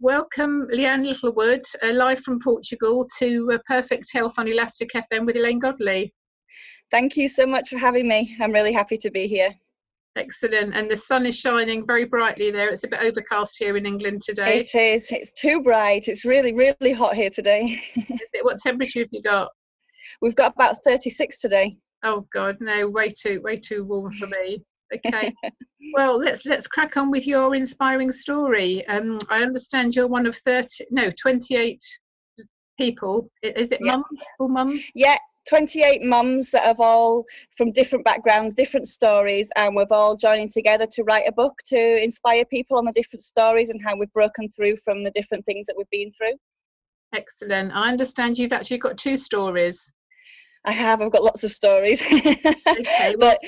welcome Leanne Littlewood, uh, live from Portugal, to uh, Perfect Health on Elastic FM with Elaine Godley. Thank you so much for having me. I'm really happy to be here. Excellent. And the sun is shining very brightly there. It's a bit overcast here in England today. It is. It's too bright. It's really, really hot here today. is it? What temperature have you got? We've got about 36 today. Oh God, no, way too, way too warm for me. Okay. well, let's let's crack on with your inspiring story. Um, I understand you're one of 30, no, 28 people. Is it yeah. mums or mums? Yeah, 28 mums that have all from different backgrounds, different stories, and we've all joining together to write a book to inspire people on the different stories and how we've broken through from the different things that we've been through. Excellent. I understand you've actually got two stories. I have. I've got lots of stories. okay, well, but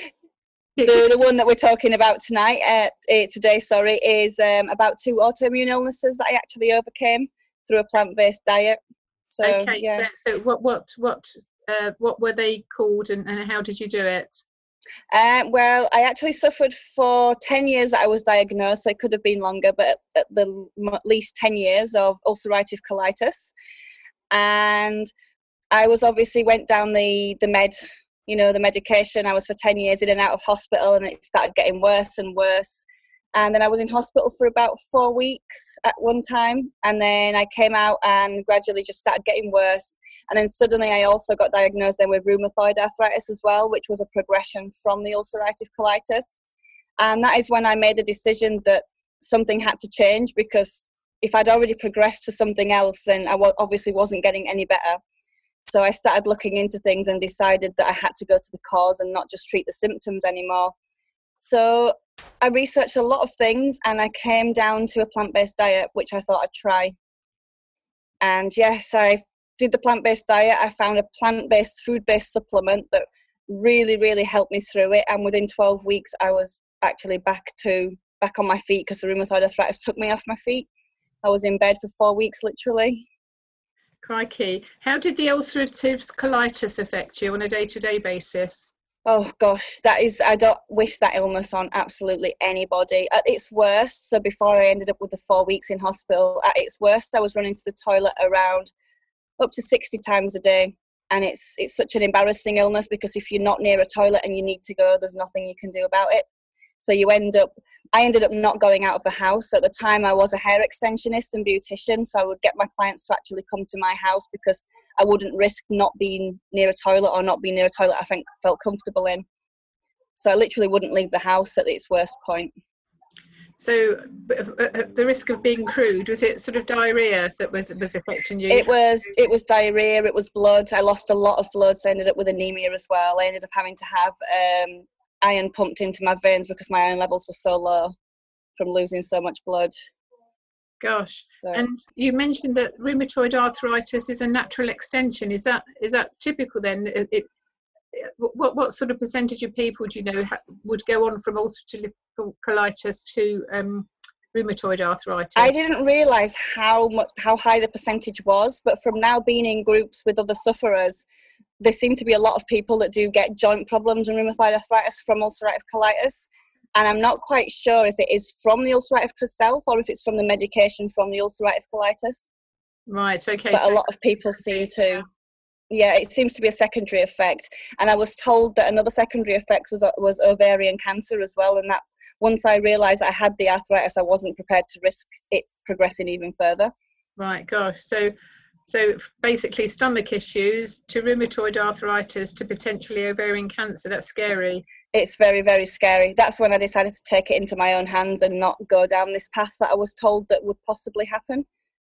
the, the one that we're talking about tonight, uh, eh, today, sorry, is um, about two autoimmune illnesses that I actually overcame through a plant-based diet. So, okay, yeah. so, so what what what uh, what were they called, and, and how did you do it? Uh, well, I actually suffered for 10 years that I was diagnosed, so it could have been longer, but at the at least 10 years of ulcerative colitis. And I was obviously went down the, the med you know, the medication. I was for 10 years in and out of hospital and it started getting worse and worse. And then I was in hospital for about four weeks at one time. And then I came out and gradually just started getting worse. And then suddenly I also got diagnosed then with rheumatoid arthritis as well, which was a progression from the ulcerative colitis. And that is when I made the decision that something had to change because if I'd already progressed to something else, then I obviously wasn't getting any better. So I started looking into things and decided that I had to go to the cause and not just treat the symptoms anymore. So I researched a lot of things and I came down to a plant based diet, which I thought I'd try. And yes, I did the plant based diet. I found a plant based, food based supplement that really, really helped me through it. And within 12 weeks, I was actually back to back on my feet because the rheumatoid arthritis took me off my feet. I was in bed for four weeks, literally. Crikey. How did the ulcerative colitis affect you on a day to day basis? Oh gosh, that is, I don't wish that illness on absolutely anybody. At its worst, so before I ended up with the four weeks in hospital, at its worst, I was running to the toilet around up to 60 times a day. And it's, it's such an embarrassing illness because if you're not near a toilet and you need to go, there's nothing you can do about it. So you end up I ended up not going out of the house. At the time, I was a hair extensionist and beautician, so I would get my clients to actually come to my house because I wouldn't risk not being near a toilet or not being near a toilet I think felt comfortable in. So I literally wouldn't leave the house at its worst point. So, uh, uh, the risk of being crude was it sort of diarrhea that was was affecting you? It was. It was diarrhea. It was blood. I lost a lot of blood, so I ended up with anemia as well. I ended up having to have um, iron pumped into my veins because my iron levels were so low from losing so much blood. Gosh. So. And you mentioned that rheumatoid arthritis is a natural extension. Is that is that typical then? It, it, what what sort of percentage of people do you know would go on from ulcerative colitis to um, rheumatoid arthritis? I didn't realise how much how high the percentage was, but from now being in groups with other sufferers, there seem to be a lot of people that do get joint problems and rheumatoid arthritis from ulcerative colitis. And I'm not quite sure if it is from the ulcerative itself or if it's from the medication from the ulcerative colitis. Right, okay. But so a lot of people seem to. Yeah, it seems to be a secondary effect. And I was told that another secondary effect was, uh, was ovarian cancer as well. And that once I realised I had the arthritis, I wasn't prepared to risk it progressing even further. Right, gosh. So so basically, stomach issues to rheumatoid arthritis to potentially ovarian cancer. That's scary. It's very, very scary. That's when I decided to take it into my own hands and not go down this path that I was told that would possibly happen.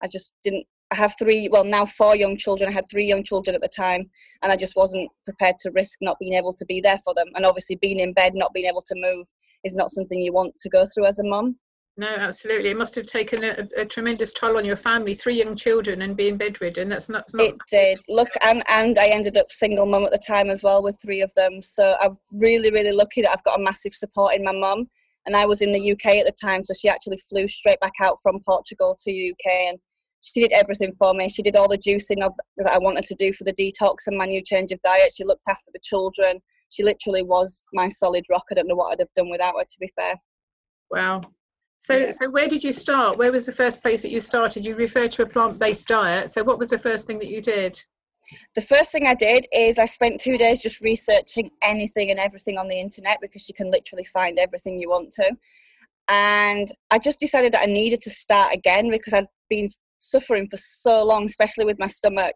I just didn't. I have three, well, now four young children. I had three young children at the time, and I just wasn't prepared to risk not being able to be there for them. And obviously, being in bed, not being able to move, is not something you want to go through as a mum. No, absolutely. It must have taken a, a, tremendous toll on your family. Three young children and being bedridden. That's not. not it did. Look, and and I ended up single mum at the time as well with three of them. So I'm really, really lucky that I've got a massive support in my mum. And I was in the UK at the time, so she actually flew straight back out from Portugal to UK, and she did everything for me. She did all the juicing of that I wanted to do for the detox and my new change of diet. She looked after the children. She literally was my solid rock. I don't know what I'd have done without her. To be fair. Wow, So, yeah. so where did you start? Where was the first place that you started? You referred to a plant-based diet. So, what was the first thing that you did? The first thing I did is I spent two days just researching anything and everything on the internet because you can literally find everything you want to. And I just decided that I needed to start again because I'd been suffering for so long, especially with my stomach.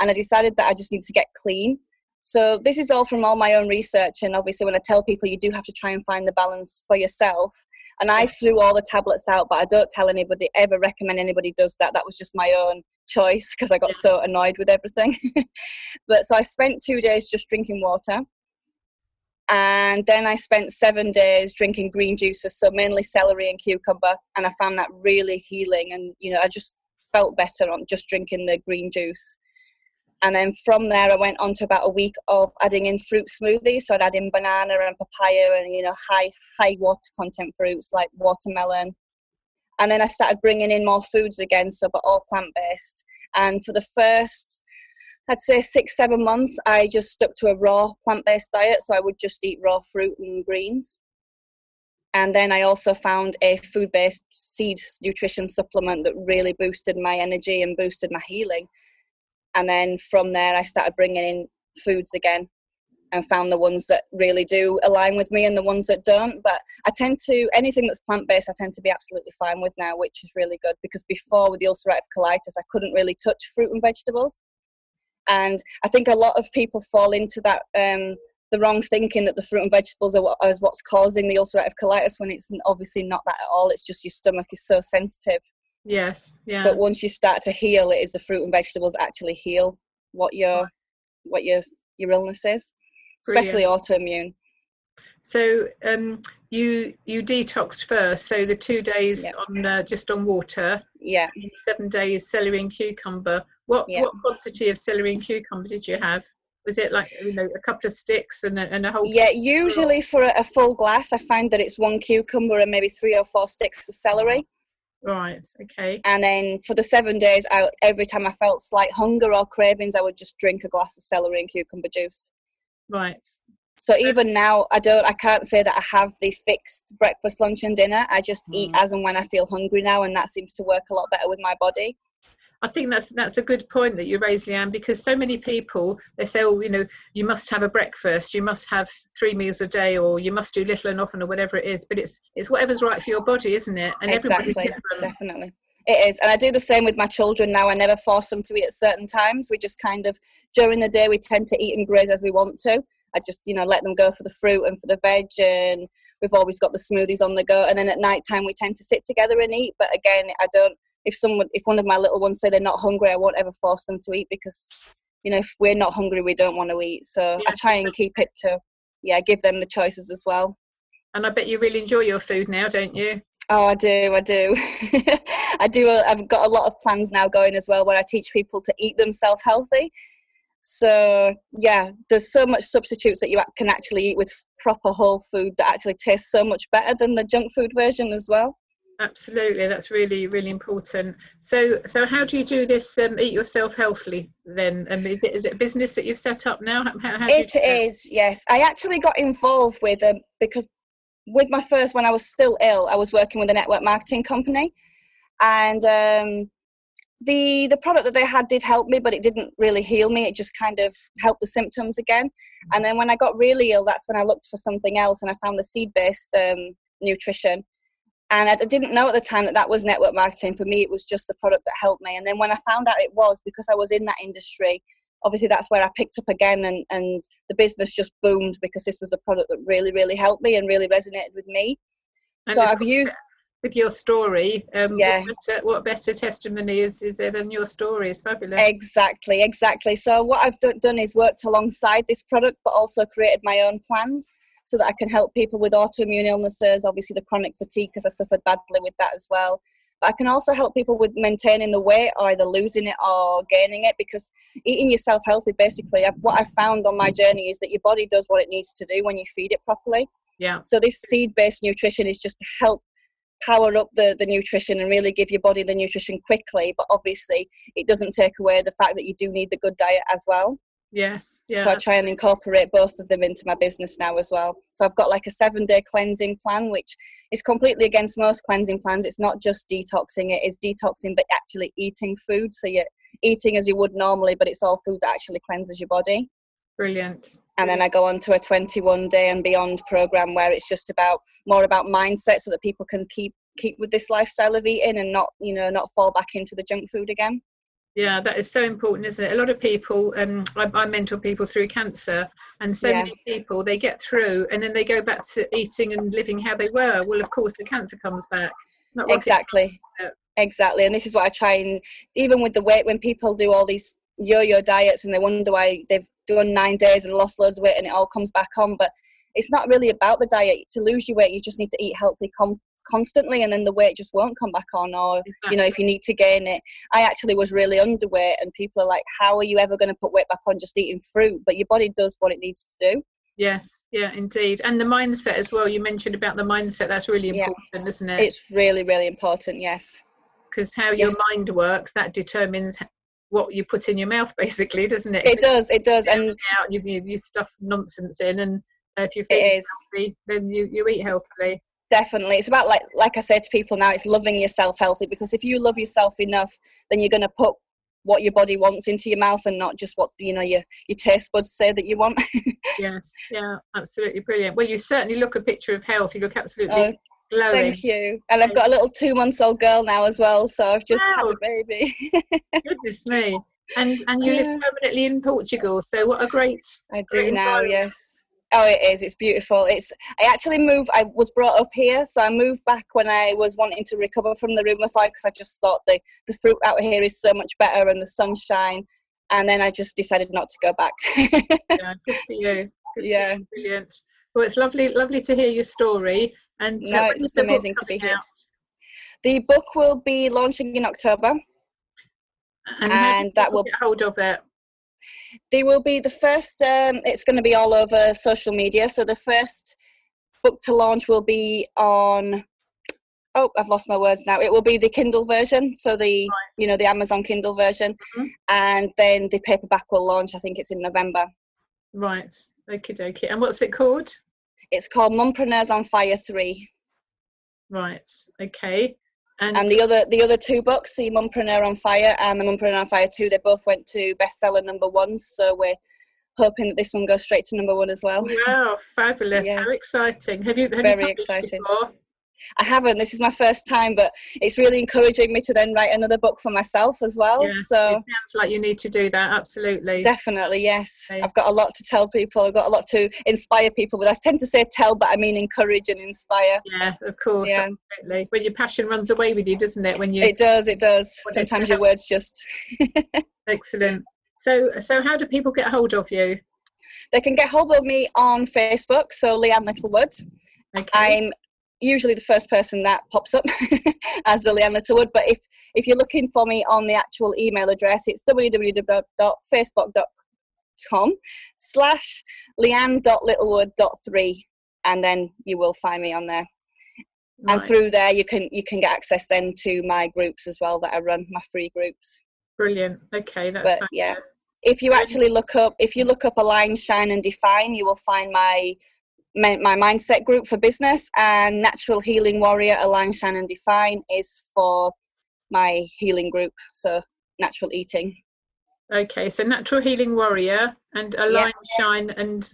And I decided that I just need to get clean. So this is all from all my own research. And obviously, when I tell people, you do have to try and find the balance for yourself. And I threw all the tablets out, but I don't tell anybody, ever recommend anybody does that. That was just my own choice because I got so annoyed with everything. but so I spent two days just drinking water. And then I spent seven days drinking green juices, so mainly celery and cucumber. And I found that really healing. And, you know, I just felt better on just drinking the green juice. And then from there, I went on to about a week of adding in fruit smoothies. So I'd add in banana and papaya and, you know, high, high water content fruits like watermelon. And then I started bringing in more foods again, so but all plant based. And for the first, I'd say six, seven months, I just stuck to a raw plant based diet. So I would just eat raw fruit and greens. And then I also found a food based seed nutrition supplement that really boosted my energy and boosted my healing. And then from there, I started bringing in foods again and found the ones that really do align with me and the ones that don't. But I tend to, anything that's plant based, I tend to be absolutely fine with now, which is really good because before with the ulcerative colitis, I couldn't really touch fruit and vegetables. And I think a lot of people fall into that um, the wrong thinking that the fruit and vegetables are, what's causing the ulcerative colitis when it's obviously not that at all. It's just your stomach is so sensitive. Yes, yeah. But once you start to heal, it is the fruit and vegetables actually heal what your what your your illness is, especially Brilliant. autoimmune. So um, you you detoxed first, so the two days on uh, just on water. Yeah. Seven days celery and cucumber. What what quantity of celery and cucumber did you have? was it like you know a couple of sticks and a, and a whole yeah usually for a, a, full glass i find that it's one cucumber and maybe three or four sticks of celery right okay. And then for the seven days I, every time i felt slight hunger or cravings i would just drink a glass of celery and cucumber juice. Right. So even now i don't i can't say that i have the fixed breakfast lunch and dinner. I just mm. eat as and when i feel hungry now and that seems to work a lot better with my body I think that's that's a good point that you raised, Leanne, because so many people they say, oh, you know, you must have a breakfast, you must have three meals a day, or you must do little and often, or whatever it is. But it's it's whatever's right for your body, isn't it? And exactly. everybody's different. Definitely. It is, and I do the same with my children now. I never force them to eat at certain times. We just kind of during the day we tend to eat and graze as we want to. I just you know let them go for the fruit and for the veg, and we've always got the smoothies on the go. And then at night time we tend to sit together and eat. But again, I don't if someone if one of my little ones say they're not hungry i won't ever force them to eat because you know if we're not hungry we don't want to eat. So i try and keep it to yeah give them the choices as well. And i bet you really enjoy your food now don't you? Oh i do i do. I do uh, i've got a lot of plans now going as well where i teach people to eat themselves healthy. So yeah there's so much substitutes that you can actually eat with proper whole food that actually tastes so much better than the junk food version as well absolutely that's really really important. So so how do you do this um, eat yourself healthily then? And is it is it a business that you've set up now? How, how it is yes. I actually got involved with um because with my first when i was still ill i was working with a network marketing company. And um the the product that they had did help me but it didn't really heal me. It just kind of helped the symptoms again. And then when i got really ill that's when i looked for something else and i found the seed based um, nutrition and I didn't know at the time that that was network marketing. For me, it was just the product that helped me. And then when I found out it was because I was in that industry, obviously that's where I picked up again and, and the business just boomed because this was the product that really, really helped me and really resonated with me. And so I've used with your story. Um, yeah. What better, what better, testimony is, is there than your story? It's fabulous. Exactly, exactly. So what I've do- done is worked alongside this product, but also created my own plans so that I can help people with autoimmune illnesses, obviously the chronic fatigue, because I suffered badly with that as well. But I can also help people with maintaining the weight, either losing it or gaining it, because eating yourself healthy, basically, what I've found on my journey is that your body does what it needs to do when you feed it properly. Yeah. So this seed-based nutrition is just to help power up the, the nutrition and really give your body the nutrition quickly. But obviously, it doesn't take away the fact that you do need the good diet as well. Yes. Yeah. So I try and incorporate both of them into my business now as well. So I've got like a seven day cleansing plan, which is completely against most cleansing plans. It's not just detoxing, it is detoxing, but actually eating food. So you're eating as you would normally, but it's all food that actually cleanses your body. Brilliant. And then I go on to a 21 day and beyond program where it's just about more about mindset so that people can keep keep with this lifestyle of eating and not, you know, not fall back into the junk food again. Yeah, that is so important, isn't it? A lot of people, um, I, I mentor people through cancer, and so yeah. many people they get through and then they go back to eating and living how they were. Well, of course, the cancer comes back. exactly, exactly. And this is what I try and even with the weight when people do all these yo-yo diets and they wonder why they've done nine days and lost loads of weight and it all comes back on, but it's not really about the diet. To lose your weight, you just need to eat healthy, com- constantly and then the weight just won't come back on or exactly. you know if you need to gain it. I actually was really underweight and people are like how are you ever going to put weight back on just eating fruit? But your body does what it needs to do. Yes. Yeah indeed. And the mindset as well. You mentioned about the mindset. That's really important yeah. isn't it? It's really really important yes. Because how yeah. your mind works that determines what you put in your mouth basically doesn't it? It does it does and out you, you, you stuff nonsense in and if you feel healthy then you, you eat healthily definitely it's about like like i say to people now it's loving yourself healthy because if you love yourself enough then you're going to put what your body wants into your mouth and not just what you know your your taste buds say that you want. Yes yeah absolutely brilliant. Well you certainly look a picture of health you look absolutely oh, glowing. thank you. And i've got a little two months old girl now as well so i've just wow. had a baby. Goodness me. And and you live permanently in portugal so what a great i do great now yes Oh, it is. It's beautiful. It's. I actually moved. I was brought up here, so I moved back when I was wanting to recover from the rheumatoid because I just thought the the fruit out here is so much better and the sunshine, and then I just decided not to go back. yeah, good for you. Good yeah, for you. brilliant. Well, it's lovely, lovely to hear your story. And uh, no, it's amazing to be here. Out? The book will be launching in October, and, and that will get hold of it. They will be the first, um, it's going to be all over social media. So the first book to launch will be on, oh, I've lost my words now. It will be the Kindle version. So the, right. you know, the Amazon Kindle version. Mm-hmm. And then the paperback will launch, I think it's in November. Right. Okay, dokie. And what's it called? It's called Mumpreneurs on Fire 3. Right. Okay. And, and, the other the other two books, the Mumpreneur on Fire and the Mumpreneur on Fire Two, they both went to bestseller number ones. So we're hoping that this one goes straight to number one as well. Wow, fabulous! Yes. How exciting! Have you have very you exciting? Before? I haven't. This is my first time, but it's really encouraging me to then write another book for myself as well. Yeah, so it sounds like you need to do that. Absolutely. Definitely, yes. Okay. I've got a lot to tell people. I've got a lot to inspire people. But I tend to say tell, but I mean encourage and inspire. Yeah, of course. Yeah. Absolutely. When your passion runs away with you, doesn't it? When you. It does. It does. Sometimes your words just. Excellent. So, so how do people get hold of you? They can get hold of me on Facebook. So Leanne Littlewood. Okay. I'm usually the first person that pops up as the Leanne Littlewood. But if if you're looking for me on the actual email address, it's www.facebook.com slash leanne.littlewood.3 and then you will find me on there. And through there you can you can get access then to my groups as well that I run, my free groups. Brilliant. Okay, that's but, yeah. If you actually look up if you look up Align, Shine and Define, you will find my my, my mindset group for business and natural healing warrior align shine and define is for my healing group so natural eating. Okay so natural healing warrior and align yeah. shine and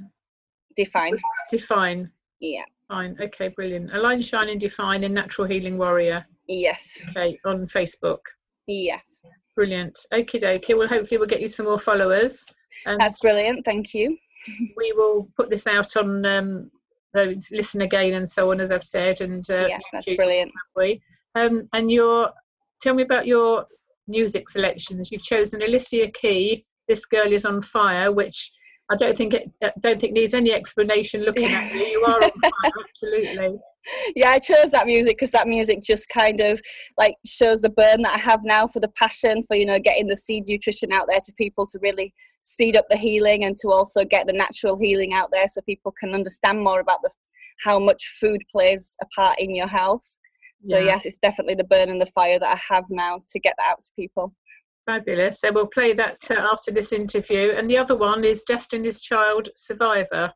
define. Define. Yeah. Fine okay brilliant. Align shine and define and natural healing warrior. Yes. Okay on facebook. Yes. Brilliant. Okay dokie. Well hopefully we'll get you some more followers. That's brilliant. Thank you we will put this out on um, listen again and so on, as I've said. And uh, yeah, that's brilliant. Um, and your tell me about your music selections. You've chosen Alicia Key. This girl is on fire, which I don't think it don't think needs any explanation. Looking at you, you are on fire, absolutely. Yeah, I chose that music because that music just kind of like shows the burn that I have now for the passion for you know getting the seed nutrition out there to people to really speed up the healing and to also get the natural healing out there so people can understand more about the how much food plays a part in your health. So yeah. yes, it's definitely the burn and the fire that I have now to get that out to people. Fabulous. So we'll play that uh, after this interview. And the other one is Destiny's Child Survivor.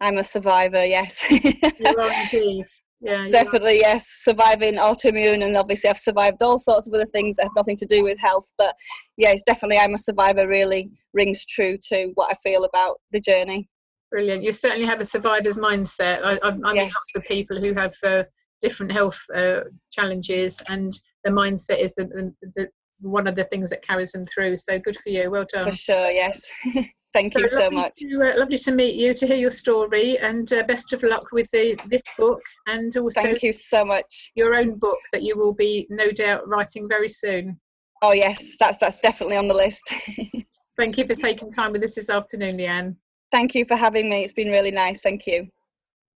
I'm a survivor, yes. you are indeed. Yeah, definitely, yes. Surviving autoimmune, and obviously, I've survived all sorts of other things that have nothing to do with health. But yeah, it's definitely I'm a survivor. Really rings true to what I feel about the journey. Brilliant. You certainly have a survivor's mindset. I, I, I yes. for people who have uh, different health uh, challenges, and the mindset is the, the, the, one of the things that carries them through. So good for you. Well done. For sure. Yes. Thank you so, so much. To, uh, lovely to meet you, to hear your story, and uh, best of luck with the, this book, and also thank you so much. Your own book that you will be, no doubt, writing very soon. Oh yes, that's that's definitely on the list. thank you for taking time with us this afternoon, Leanne. Thank you for having me. It's been really nice. Thank you.